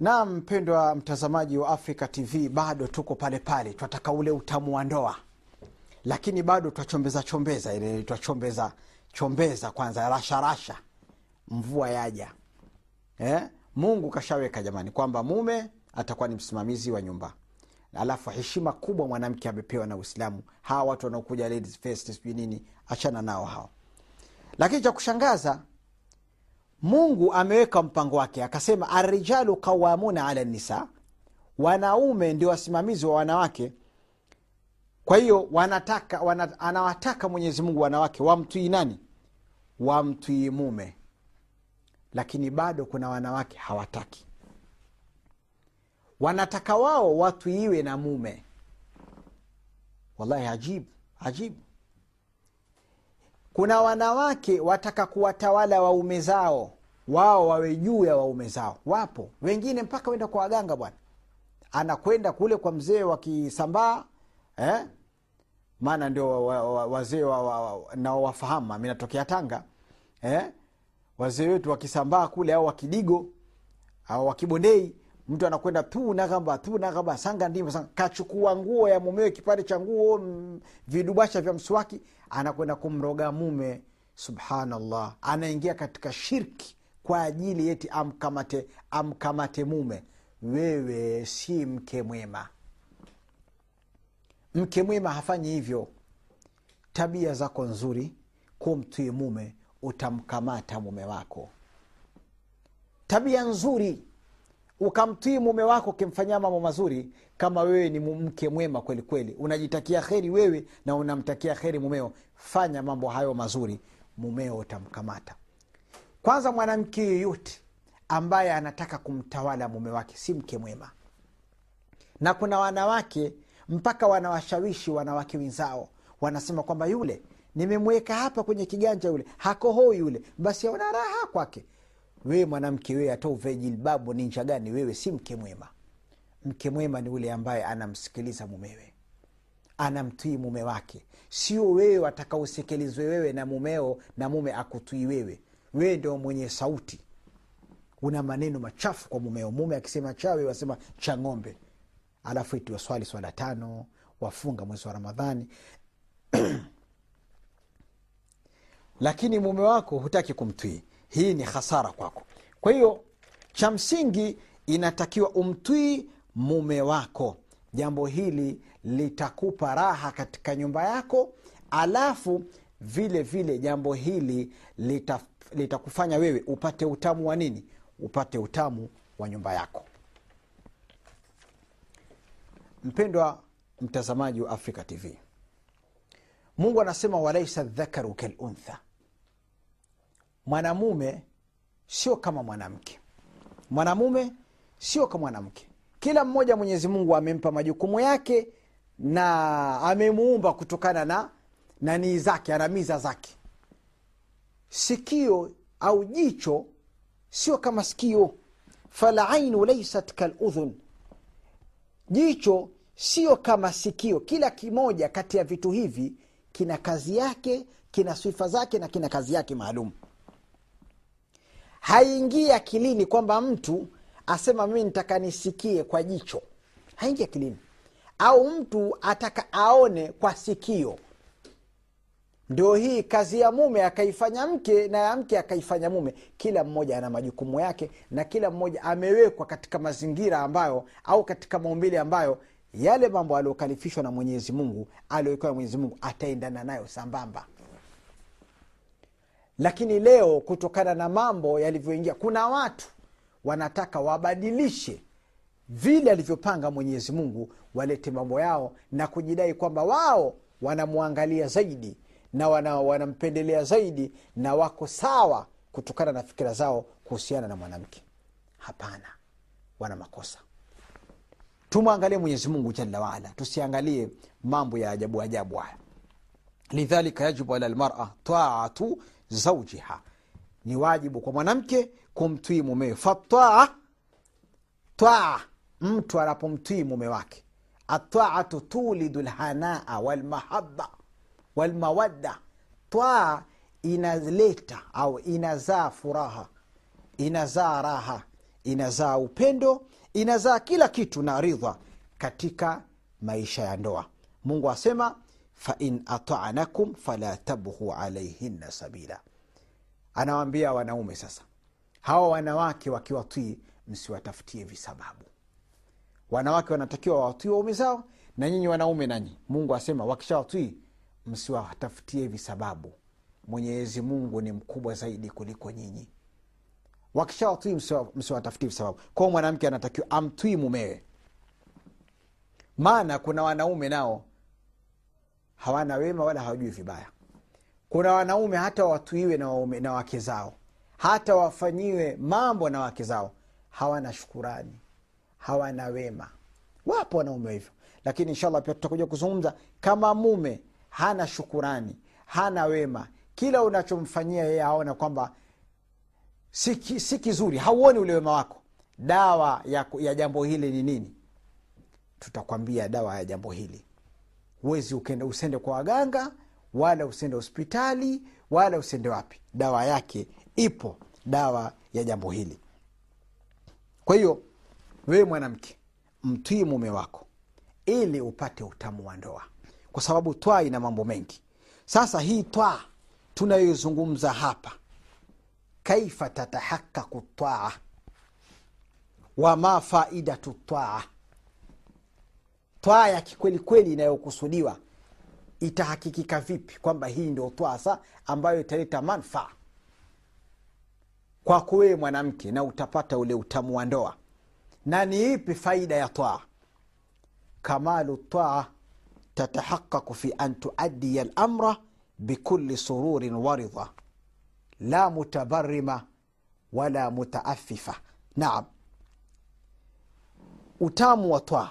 na mpendwa mtazamaji wa africa tv bado tuko pale pale. Twataka ule utamu wa ndoa. Lakini bado twachombeza chombeza ile twachombeza chombeza kwanza rasharasha mvua yaja. Eh? mungu kashaweka jamani kwamba mume atakuwa ni msimamizi wa nyumba. Alafu heshima kubwa mwanamke amepewa na uislamu. Hawa watu wanaokuja ladies first sijui nini achana nao hawa. lakini cha kushangaza mungu ameweka mpango wake. Akasema arijalu qawamuna ala nisa wanaume ndio wasimamizi wa wanawake. Kwa hiyo wanataka wana, anawataka mwenyezi mungu wanawake wamtwii nani? Wamtwii mume. Lakini bado kuna wanawake hawataki. Wanataka wao watwiiwe na mume. Wallahi ajibu ajibu. Kuna wanawake wataka kuwatawala waume zao wao wawe juu ya waume zao. Wapo. Wengine mpaka wenda kwa waganga bwana. Anakwenda kule kwa mzee wa kisambaa eh? maana ndio wazee wa, wa, wa, mi natokea tanga eh? wazee wetu wakisambaa kule au wakidigo au wakibondei mtu anakwenda tu nagamba tu nagamba sanga ndimo sanga. kachukua nguo ya mumewe kipande cha nguo mm, vidubasha vya mswaki anakwenda kumroga mume. Subhanallah. Anaingia katika shirki kwa ajili yeti amkamate amkamate mume. Wewe si mke mwema. Mke mwema hafanyi hivyo. Tabia zako nzuri kumtwi mume utamkamata mume wako. Tabia nzuri ukamtii mume wako ukimfanyia mambo mazuri kama wewe ni mke mwema kweli kweli. Unajitakia kheri wewe na unamtakia kheri mumeo. Fanya mambo hayo mazuri mumeo utamkamata kwanza mwanamke yoyote ambaye anataka kumtawala mume wake si mke mwema. Na kuna wanawake mpaka wanawashawishi wanawake wenzao wanasema kwamba yule nimemweka hapa kwenye kiganja yule hakohoi yule basi aona raha kwake. Wewe mwanamke wewe hata uvae jilbabu gani wewe si mke mwema? Mke mwema ni ule ambaye anamsikiliza mumewe anamtii mume wake. Sio wewe watakausikilizwe wewe na mumeo na mume akutui wewe wewe ndio mwenye sauti. Una maneno machafu kwa mumeo mume akisema chawe wasema cha ng'ombe. Alafu iti waswali swala tano wafunga mwezi wa ramadhani. Lakini mume wako hutaki kumtwii hii ni hasara kwako. Kwa hiyo cha msingi inatakiwa umtwii mume wako. Jambo hili litakupa raha katika nyumba yako. Alafu vile vile jambo hili litakufanya lita wewe upate utamu wa nini? Upate utamu wa nyumba yako. Mpendwa mtazamaji wa africa tv mungu anasema walaisa dhakaru kaluntha mwanamume sio kama mwanamke. Mwanamume sio kama mwanamke. Kila mmoja mwenyezi mungu amempa majukumu yake na amemuumba kutokana na nanii zake ana miza zake. Sikio au jicho sio kama sikio. Falainu laisat kaludhun jicho sio kama sikio. Kila kimoja kati ya vitu hivi kina kazi yake kina sifa zake na kina kazi yake maalum. Haingii akilini kwamba mtu asema mimi nitaka nisikie kwa jicho. Haingi akilini. Au mtu ataka aone kwa sikio ndio hii kazi ya mume akaifanya mke na ya mke akaifanya mume. Kila mmoja ana majukumu yake na kila mmoja amewekwa katika mazingira ambayo au katika maumbile ambayo yale mambo aliyokalifishwa na mwenyezi mungu aliyowekewa na mwenyezi mungu ataendana nayo sambamba. Lakini leo kutokana na mambo yalivyoingia kuna watu wanataka wabadilishe vile alivyopanga mwenyezi mungu walete mambo yao na kujidai kwamba wao wanamwangalia zaidi na wana, wanampendelea zaidi na wako sawa kutokana na fikira zao kuhusiana na mwanamke. Hapana wana makosa. Tumwangalie mwenyezi mungu jalla waala tusiangalie mambo ya ajabu ajabu haya. Lidhalika yajibu ala lmara taatu zaujiha ni wajibu kwa mwanamke kumtwii mumewe. Fataa taa mtu anapomtwii mume wake. Ataatu tulidu lhanaa walmahaba walmawadda twaa inaleta au inazaa furaha inazaa raha inazaa upendo inazaa kila kitu na ridha katika maisha ya ndoa. Mungu asema fain atanakum fala tabghu alaihinna sabila. Anawambia wanaume sasa hawa wanawake wakiwatii msiwatafutie visababu. Wanawake wanatakiwa wawatii waume zao na nyinyi wanaume nanyi. Mungu asema wakishawatii msiwatafutie visababu mwenyezi mungu ni mkubwa zaidi kuliko nyinyi. Wakishawatii msiwatafutie visababu kwao mwanamke anatakiwa amtwii mumewe. Maana kuna wanaume nao hawana wema wala hawajui vibaya. Kuna wanaume hata watuiwe na, waume, na wake zao. Hata wafanyiwe mambo na wake zao. Hawana shukurani. Hawana wema. Wapo wanaume hivyo. Lakini inshallah pia tutakuja kuzungumza kama mume hana shukurani hana wema. Kila unachomfanyia yeye aona kwamba si, kizuri hauoni ule wema wako. Dawa ya, ya jambo hili ni nini? Tutakwambia dawa ya jambo hili. Huwezi usende kwa waganga wala usende hospitali wala usende wapi. Dawa yake ipo dawa ya jambo hili. Kwa hiyo wewe mwanamke mtwii mume wako ili upate utamu wa ndoa kwa sababu twaa ina mambo mengi. Sasa hii twaa tunayoizungumza hapa kaifa tatahakaku twaa? Wama faidatu twaa? Twaa ya kikwelikweli inayokusudiwa itahakikika vipi kwamba hii ndio twasa ambayo italeta manfaa kwako wewe mwanamke na utapata ule utamu wa ndoa? Na ni ipi faida ya twaa? Kamalu twaa tatahaqaqu fi an tuaddiya lamra bikuli sururin waridha la mutabarima wala mutaafifa naam. Utamu wa twaa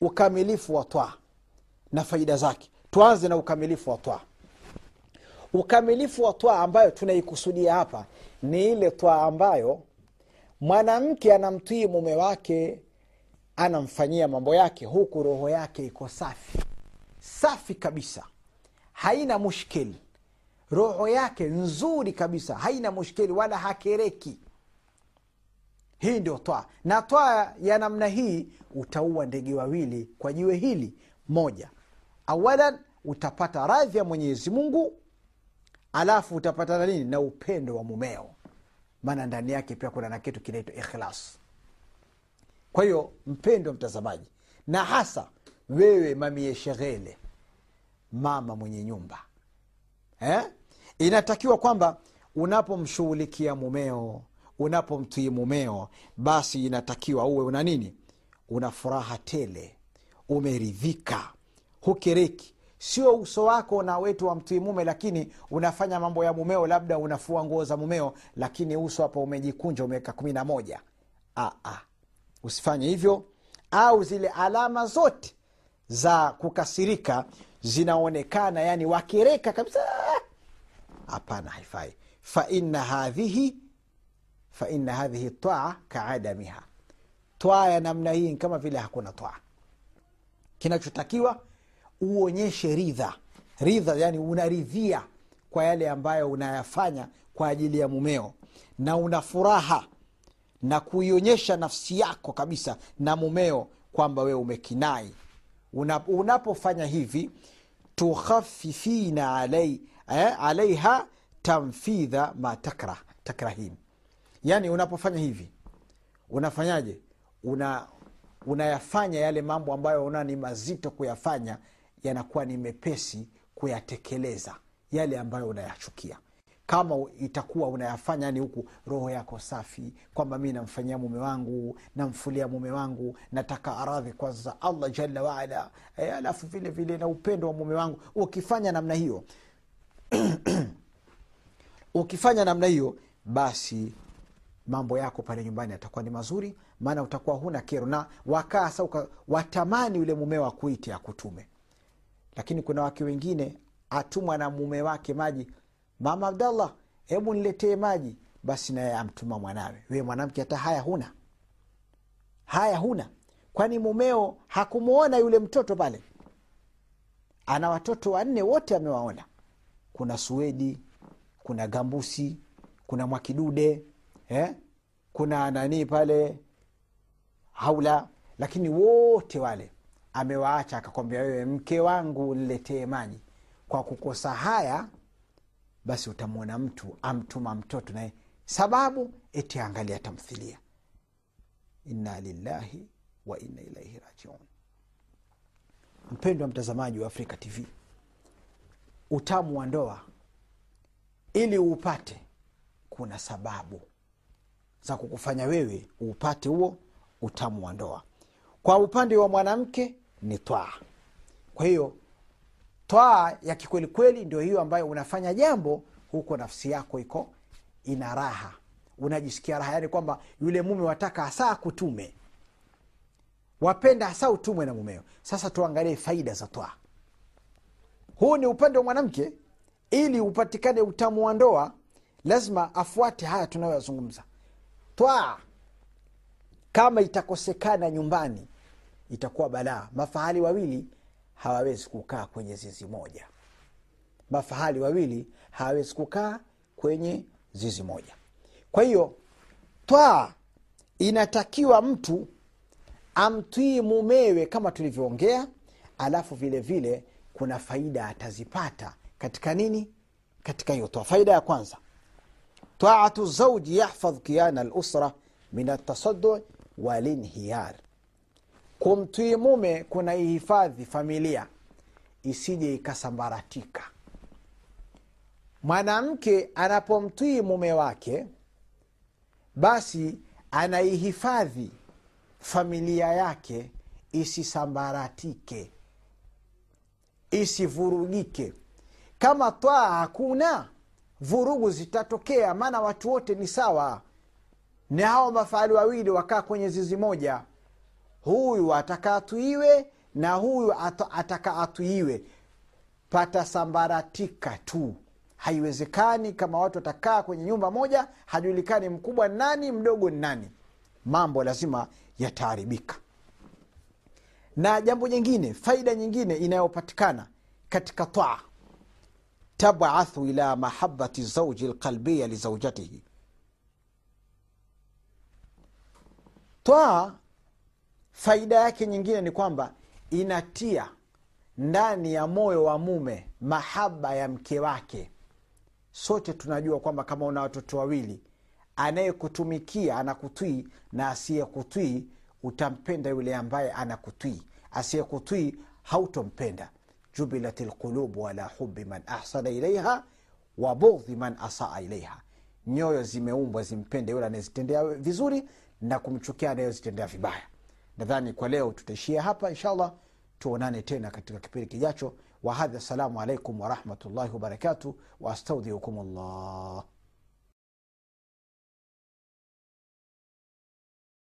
ukamilifu wa twaa na faida zake. Tuanze na ukamilifu wa twaa ukamilifu wa twaa ambayo tunaikusudia hapa ni ile twaa ambayo mwanamke anamtii mume wake anamfanyia mambo yake huku roho yake iko safi safi kabisa haina mushkeli roho yake nzuri kabisa haina mushkeli wala hakereki. Hii ndio twaa. Na twaa ya namna hii utaua ndege wawili kwa jiwe hili moja. Awalan utapata radhi ya mwenyezi mungu alafu utapata na nini? Na upendo wa mumeo. Maana ndani yake pia kuna na kitu kinaitwa ikhlas. Kwa hiyo mpendo mtazamaji na hasa wewe mamie sheghele mama mwenye nyumba eh? inatakiwa kwamba unapomshughulikia mumeo unapomtii mumeo basi inatakiwa uwe una nini? Una furaha tele umeridhika hukereki. Sio uso wako na wetu wa mtii mume lakini unafanya mambo ya mumeo labda unafua nguo za mumeo lakini uso hapa umejikunja umeweka kumi na moja. Usifanye hivyo. Au zile alama zote za kukasirika zinaonekana yani wakereka kabisa. Hapana haifai. Faina hadhihi faina hadhihi taa kaadamiha twaa ya namna hii kama vile hakuna twaa kinachotakiwa uonyeshe ridha. Ridha yani unaridhia kwa yale ambayo unayafanya kwa ajili ya mumeo. Na una furaha na kuionyesha nafsi yako kabisa na mumeo kwamba wewe umekinai unapofanya hivi tukhafifina alai, eh, alaiha tamfidha ma takrah, takrahin yani unapofanya hivi unafanyaje? Una unayafanya yale mambo ambayo una ni mazito kuyafanya yanakuwa ni mepesi kuyatekeleza yale ambayo unayachukia kama itakuwa unayafanya yani huku roho yako safi kwamba mi namfanyia mume wangu namfulia mume wangu nataka aradhi kwanza allah jalla waala e, alafu vile vile na upendo wa mume wangu. Ukifanya namna hiyo ukifanya namna hiyo basi mambo yako pale nyumbani yatakuwa ni mazuri maana utakuwa huna kero. Na wakaa sa watamani yule mumeo akuite akutume lakini kuna wake wengine atumwa na mume wake maji mama abdallah hebu niletee maji. Basi naye amtuma mwanawe. Wewe mwanamke hata haya huna. Haya huna. Kwani mumeo hakumwona yule mtoto pale? Ana watoto wanne wote amewaona. Kuna suedi kuna gambusi kuna mwakidude eh? kuna nanii pale? Haula. Lakini wote wale amewaacha akakwambia wewe mke wangu niletee maji. Kwa kukosa haya basi utamwona mtu amtuma mtoto naye sababu eti angalia tamthilia inna lillahi wa inna ilaihi rajiun. Mpendo wa mtazamaji wa afrika tv utamu wa ndoa ili uupate kuna sababu za kukufanya wewe uupate huo utamu wa ndoa. Kwa upande wa mwanamke ni twaa. Kwa hiyo twaa ya kikwelikweli ndio hiyo ambayo unafanya jambo huko nafsi yako iko ina raha. Unajisikia raha yaani kwamba yule mume wataka hasa kutume wapenda hasa utumwe na mumeo. Sasa tuangalie faida za twaa. Huu ni upande wa mwanamke. Ili upatikane utamu wa ndoa lazima afuate haya tunayoyazungumza. Twaa kama itakosekana nyumbani itakuwa balaa. Mafahali wawili hawawezi kukaa kwenye zizi moja. Mafahali wawili hawawezi kukaa kwenye zizi moja. Kwa hiyo twaa inatakiwa mtu amtwii mumewe kama tulivyoongea alafu vile vile kuna faida atazipata katika nini? Katika hiyo toa faida ya kwanza taatu zauji yahfadh kiana lusra min atasadu walinhiyar kumtwii mume kuna ihifadhi familia isije ikasambaratika. Mwanamke anapomtwii mume wake basi anaihifadhi familia yake isisambaratike isivurugike. Kama twaa hakuna vurugu zitatokea maana watu wote ni sawa. Ni hao mafahali wawili wakaa kwenye zizi moja huyu ataka atuiwe na huyu ataka atuiwe. Patasambaratika tu. Haiwezekani kama watu watakaa kwenye nyumba moja hajulikani mkubwa ni nani mdogo ni nani. Mambo lazima yataharibika. Na jambo jingine faida nyingine inayopatikana katika taa. Tabathu ila mahabati zauji lqalbia lizaujatihi twaa faida yake nyingine ni kwamba inatia ndani ya moyo wa mume mahaba ya mke wake. Sote tunajua kwamba kama una watoto wawili anayekutumikia anakutwii na asiyekutwii utampenda yule ambaye anakutwii. Asiyekutwii hautompenda. Jubilat lqulubu wala hubi man ahsana ilaiha wabughdhi man asaa ilaiha nyoyo zimeumbwa zimpende yule anayezitendea vizuri na kumchukia anayezitendea vibaya nadhani kwa leo tutaishia hapa inshallah. Tuonane tena katika kipindi kijacho. Wahadha assalamu alaikum warahmatullahi wabarakatuh waastaudhiukum llah